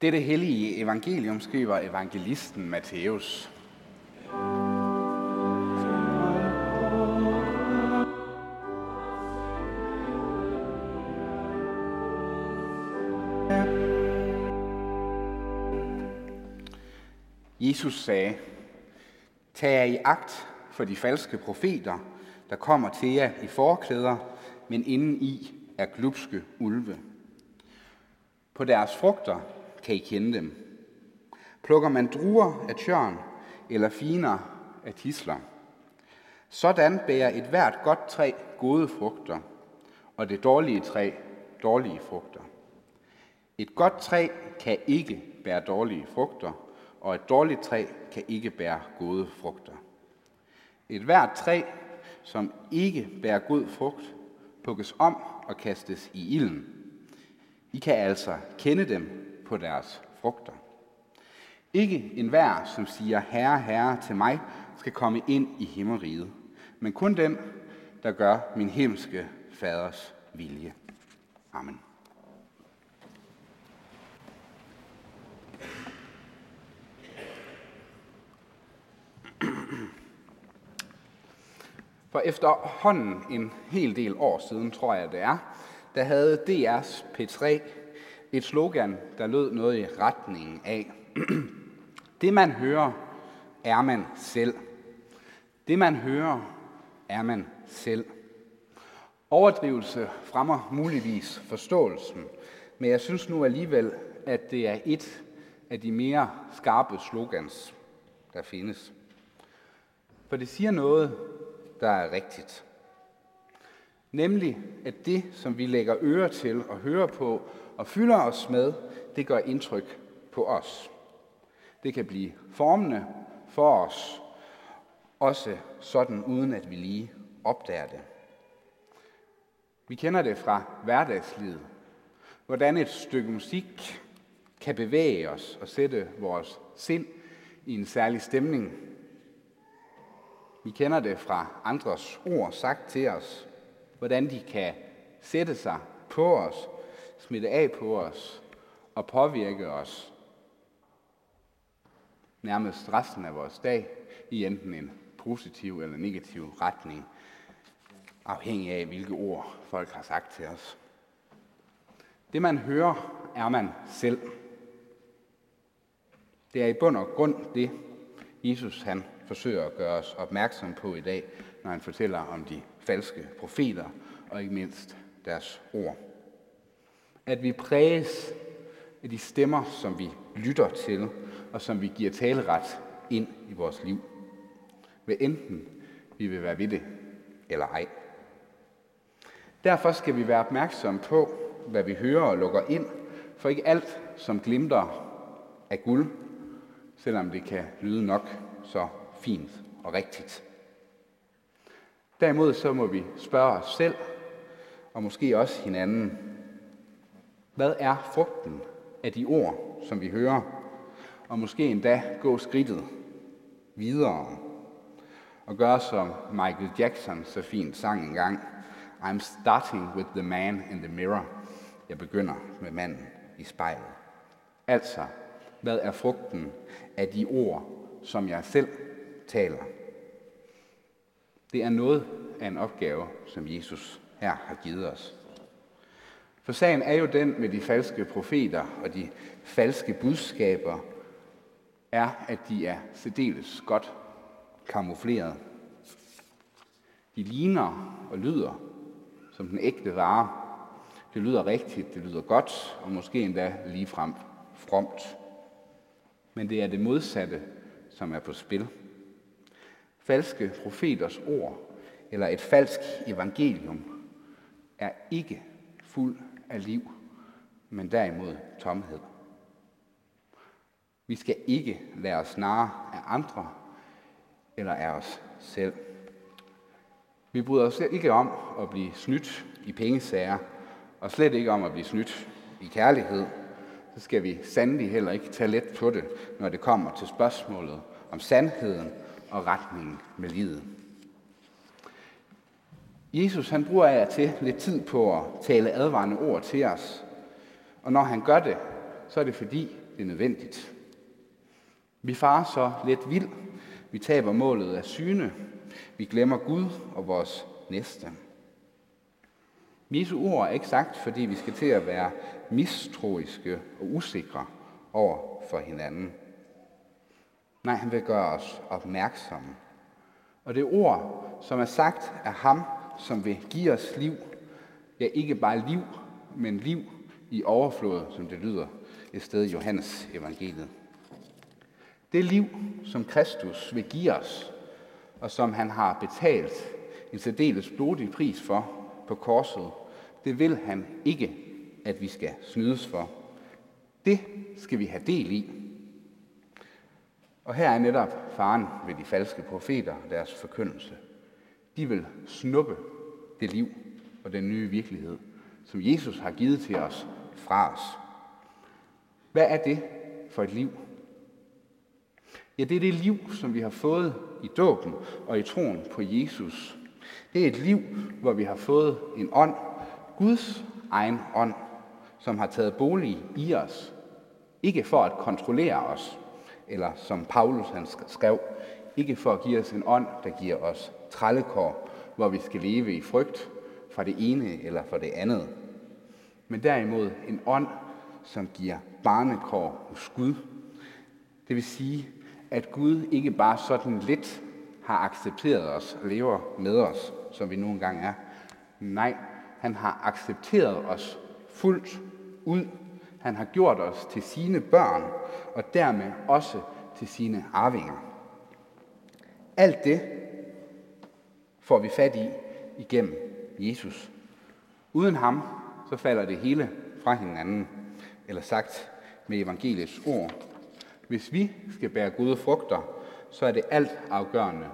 Det hellige evangelium skriver evangelisten Matthæus. Jesus sagde, Tag jer i agt for de falske profeter, der kommer til jer i forklæder, men inden i er glupske ulve. På deres frugter kan I kende dem. Plukker man druer af tjørn, eller finer af tisler. Sådan bærer et hvert godt træ gode frugter, og det dårlige træ dårlige frugter. Et godt træ kan ikke bære dårlige frugter, og et dårligt træ kan ikke bære gode frugter. Et hvert træ, som ikke bærer god frugt, plukkes om og kastes i ilden. I kan altså kende dem på deres frugter. Ikke enhver, som siger, Herre, Herre til mig, skal komme ind i himmeriget, men kun den, der gør min himmelske faders vilje. Amen. For efterhånden en hel del år siden, tror jeg det er, der havde DR's P3 et slogan, der lød noget i retningen af, det man hører, er man selv. Det man hører, er man selv. Overdrivelse fremmer muligvis forståelsen, men jeg synes nu alligevel, at det er et af de mere skarpe slogans, der findes. For det siger noget, der er rigtigt. Nemlig, at det, som vi lægger øre til og hører på og fylder os med, det gør indtryk på os. Det kan blive formende for os, også sådan uden at vi lige opdager det. Vi kender det fra hverdagslivet, hvordan et stykke musik kan bevæge os og sætte vores sind i en særlig stemning. Vi kender det fra andres ord sagt til os, hvordan de kan sætte sig på os, smitte af på os og påvirke os nærmest resten af vores dag i enten en positiv eller negativ retning, afhængig af, hvilke ord folk har sagt til os. Det man hører, er man selv. Det er i bund og grund det, Jesus han forsøger at gøre os opmærksom på i dag, når han fortæller om de falske profeter og ikke mindst deres ord. At vi præges af de stemmer, som vi lytter til, og som vi giver taleret ind i vores liv. Hvad enten vi vil være ved det eller ej. Derfor skal vi være opmærksomme på, hvad vi hører og lukker ind, for ikke alt, som glimter, er guld, selvom det kan lyde nok så fint og rigtigt. Derimod så må vi spørge os selv, og måske også hinanden, hvad er frugten af de ord, som vi hører, og måske endda gå skridtet videre og gøre som Michael Jackson så fint sang engang, I'm starting with the man in the mirror. Jeg begynder med manden i spejlet. Altså, hvad er frugten af de ord, som jeg selv taler? Det er noget af en opgave, som Jesus her har givet os. For sagen er jo den med de falske profeter og de falske budskaber, er, at de er særdeles godt kamufleret. De ligner og lyder som den ægte vare. Det lyder rigtigt, det lyder godt, og måske endda ligefrem fromt. Men det er det modsatte, som er på spil. Falske profeters ord, eller et falsk evangelium, er ikke fuld af liv, men derimod tomhed. Vi skal ikke lade os narre af andre eller af os selv. Vi bryder os ikke om at blive snydt i pengesager, og slet ikke om at blive snydt i kærlighed. Så skal vi sandelig heller ikke tage let på det, når det kommer til spørgsmålet om sandheden og retningen med livet. Jesus han bruger af til lidt tid på at tale advarende ord til os. Og når han gør det, så er det fordi, det er nødvendigt. Vi farer så let vild. Vi taber målet af syne. Vi glemmer Gud og vores næste. Jesu ord er ikke sagt, fordi vi skal til at være mistroiske og usikre over for hinanden. Nej, han vil gøre os opmærksomme. Og det ord, som er sagt af ham, som vil give os liv, ja ikke bare liv, men liv i overflod, som det lyder et sted i Johannes evangeliet. Det liv, som Kristus vil give os, og som han har betalt en særdeles blodig pris for på korset, det vil han ikke, at vi skal snydes for. Det skal vi have del i. Og her er netop faren ved de falske profeter og deres forkyndelse. De vil snuppe det liv og den nye virkelighed, som Jesus har givet til os fra os. Hvad er det for et liv? Ja, det er det liv, som vi har fået i dåben og i troen på Jesus. Det er et liv, hvor vi har fået en ånd, Guds egen ånd, som har taget bolig i os. Ikke for at kontrollere os, eller som Paulus han skrev, ikke for at give os en ånd, der giver os trallekår, hvor vi skal leve i frygt fra det ene eller for det andet. Men derimod en ånd, som giver barnekår hos Gud. Det vil sige, at Gud ikke bare sådan lidt har accepteret os og lever med os, som vi nu engang er. Nej, han har accepteret os fuldt ud. Han har gjort os til sine børn, og dermed også til sine arvinger. Alt det får vi fat i igennem Jesus. Uden ham, så falder det hele fra hinanden, eller sagt med evangeliets ord. Hvis vi skal bære gode frugter, så er det alt afgørende,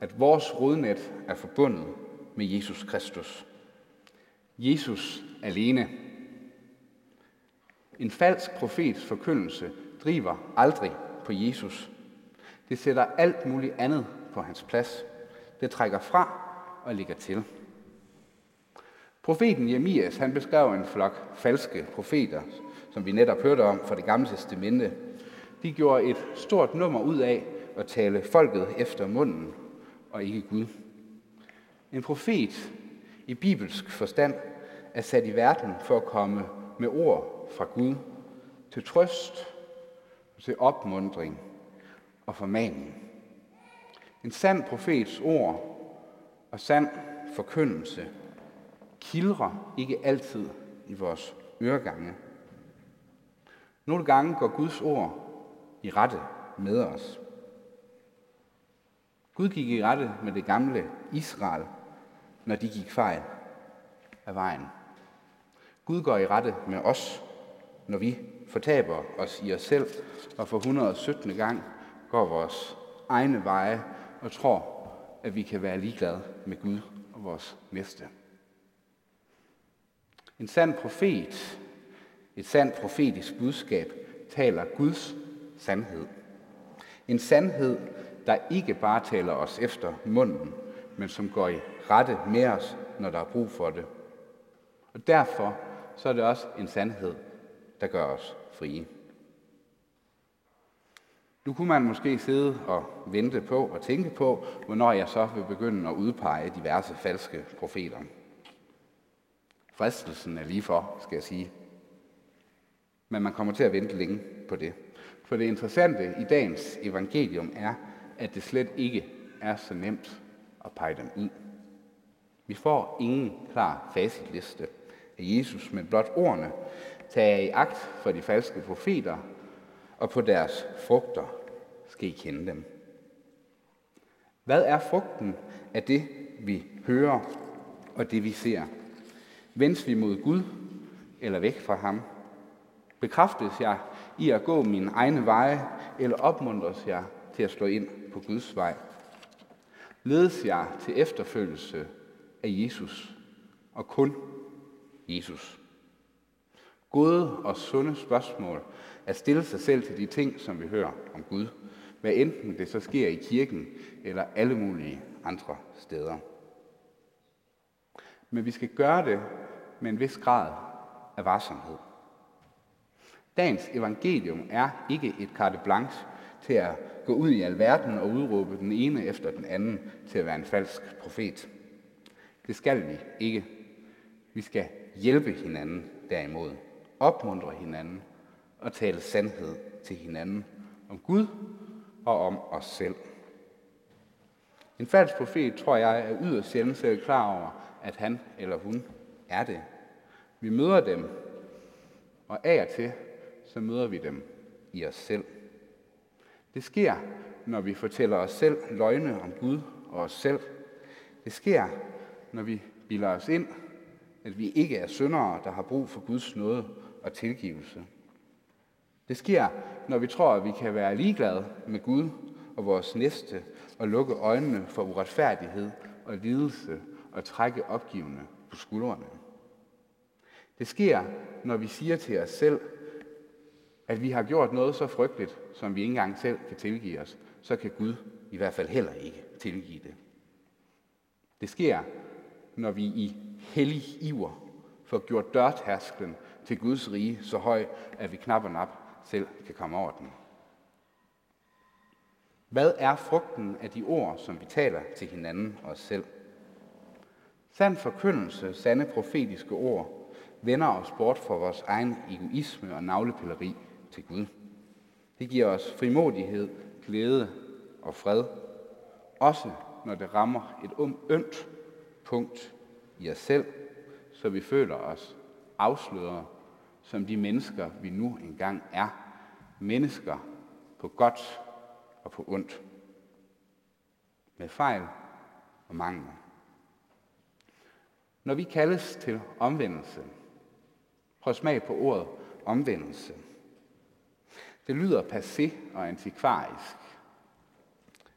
at vores rodnet er forbundet med Jesus Kristus. Jesus alene. En falsk profets forkyndelse driver aldrig på Jesus. Det sætter alt muligt andet på hans plads. Det trækker fra og ligger til. Profeten Jeremias, han beskrev en flok falske profeter, som vi netop hørte om fra det gamle testamente. De gjorde et stort nummer ud af at tale folket efter munden, og ikke Gud. En profet i bibelsk forstand er sat i verden for at komme med ord fra Gud til trøst, til opmundring og formaning. En sand profets ord og sand forkyndelse kildrer ikke altid i vores øregange. Nogle gange går Guds ord i rette med os. Gud gik i rette med det gamle Israel, når de gik fejl af vejen. Gud går i rette med os, når vi fortaber os i os selv, og for 117. gang går vores egne veje og tror, at vi kan være ligeglade med Gud og vores næste. En sand profet, et sandt profetisk budskab, taler Guds sandhed. En sandhed, der ikke bare taler os efter munden, men som går i rette med os, når der er brug for det. Og derfor så er det også en sandhed, der gør os frie. Nu kunne man måske sidde og vente på og tænke på, hvornår jeg så vil begynde at udpege diverse falske profeter. Fristelsen er lige for, skal jeg sige. Men man kommer til at vente længe på det. For det interessante i dagens evangelium er, at det slet ikke er så nemt at pege dem ud. Vi får ingen klar facitliste af Jesus, men blot ordene tager i agt for de falske profeter, og på deres frugter skal I kende dem. Hvad er frugten af det, vi hører og det, vi ser? Vendes vi mod Gud eller væk fra ham? Bekræftes jeg i at gå mine egne veje, eller opmuntres jeg til at slå ind på Guds vej? Ledes jeg til efterfølgelse af Jesus og kun Jesus? Gode og sunde spørgsmål at stille sig selv til de ting, som vi hører om Gud, hvad enten det så sker i kirken eller alle mulige andre steder. Men vi skal gøre det med en vis grad af varsomhed. Dagens evangelium er ikke et carte blanche til at gå ud i alverden og udråbe den ene efter den anden til at være en falsk profet. Det skal vi ikke. Vi skal hjælpe hinanden derimod, opmuntre hinanden og tale sandhed til hinanden om Gud og om os selv. En falsk profet, tror jeg, er yderst sjældent selv klar over, at han eller hun er det. Vi møder dem, og af og til, så møder vi dem i os selv. Det sker, når vi fortæller os selv løgne om Gud og os selv. Det sker, når vi bilder os ind, at vi ikke er syndere, der har brug for Guds nåde og tilgivelse. Det sker, når vi tror, at vi kan være ligeglade med Gud og vores næste og lukke øjnene for uretfærdighed og lidelse og trække opgivende på skuldrene. Det sker, når vi siger til os selv, at vi har gjort noget så frygteligt, som vi ikke engang selv kan tilgive os, så kan Gud i hvert fald heller ikke tilgive det. Det sker, når vi i hellig iver får gjort dørtasken til Guds rige så høj, at vi knap og nap selv kan komme over den. Hvad er frugten af de ord, som vi taler til hinanden og os selv? Sand forkyndelse, sande profetiske ord, vender os bort fra vores egen egoisme og navlepilleri til Gud. Det giver os frimodighed, glæde og fred, også når det rammer et ømt punkt i os selv, så vi føler os afsløret som de mennesker, vi nu engang er. Mennesker på godt og på ondt. Med fejl og mangler. Når vi kaldes til omvendelse, prøv smag på ordet omvendelse. Det lyder passé og antikvarisk,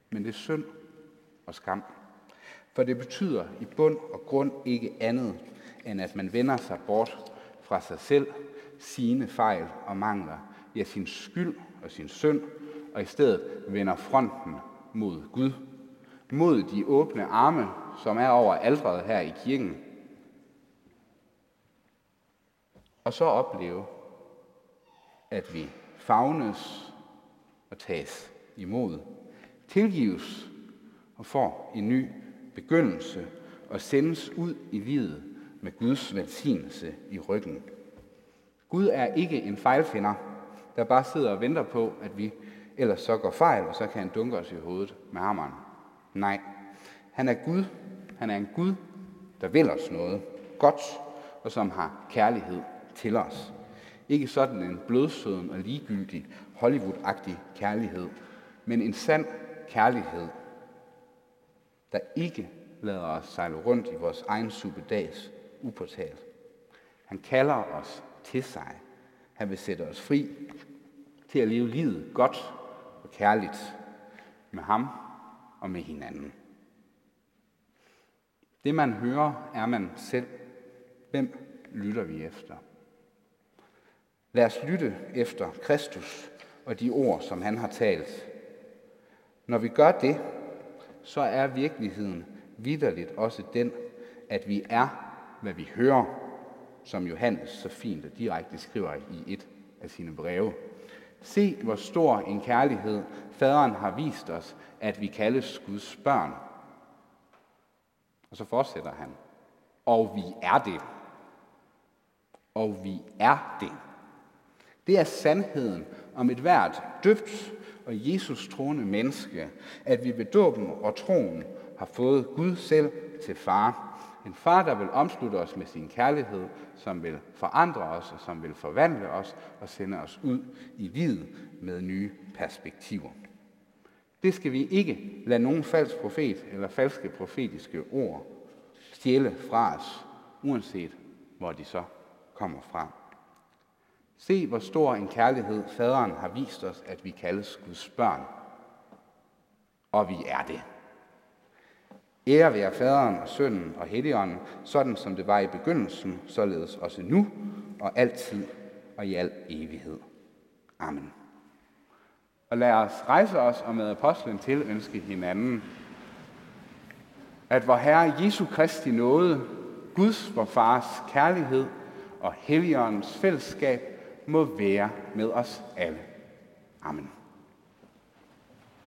men det er synd og skam. For det betyder i bund og grund ikke andet, end at man vender sig bort fra sig selv, sine fejl og mangler, ja sin skyld og sin synd, og i stedet vender fronten mod Gud, mod de åbne arme, som er over aldret her i kirken. Og så opleve, at vi fagnes og tages imod, tilgives og får en ny begyndelse og sendes ud i livet med Guds velsignelse i ryggen. Gud er ikke en fejlfinder, der bare sidder og venter på, at vi ellers så går fejl, og så kan han dunke os i hovedet med hammeren. Nej, han er Gud. Han er en Gud, der vil os noget godt, og som har kærlighed til os. Ikke sådan en blødsøden og ligegyldig Hollywood-agtig kærlighed, men en sand kærlighed, der ikke lader os sejle rundt i vores egen superdags upåtalt. Han kalder os til sig. Han vil sætte os fri til at leve livet godt og kærligt med ham og med hinanden. Det man hører, er man selv. Hvem lytter vi efter? Lad os lytte efter Kristus og de ord, som han har talt. Når vi gør det, så er virkeligheden vidderligt også den, at vi er, hvad vi hører, som Johannes så fint og direkte skriver i et af sine breve. Se, hvor stor en kærlighed faderen har vist os, at vi kaldes Guds børn. Og så fortsætter han. Og vi er det. Og vi er det. Det er sandheden om et hvert døbt og Jesus troende menneske, at vi ved dåben og troen har fået Gud selv til far. En far, der vil omslutte os med sin kærlighed, som vil forandre os og som vil forvandle os og sende os ud i livet med nye perspektiver. Det skal vi ikke lade nogen falsk profet eller falske profetiske ord stjæle fra os, uanset hvor de så kommer fra. Se, hvor stor en kærlighed faderen har vist os, at vi kaldes Guds børn. Og vi er det. Ære være faderen og sønnen og helligånden, sådan som det var i begyndelsen, således også nu og altid og i al evighed. Amen. Og lad os rejse os og med apostlen til ønske hinanden, at vor Herre Jesu Kristi nåde, Guds vor Fars kærlighed og Helligåndens fællesskab må være med os alle. Amen.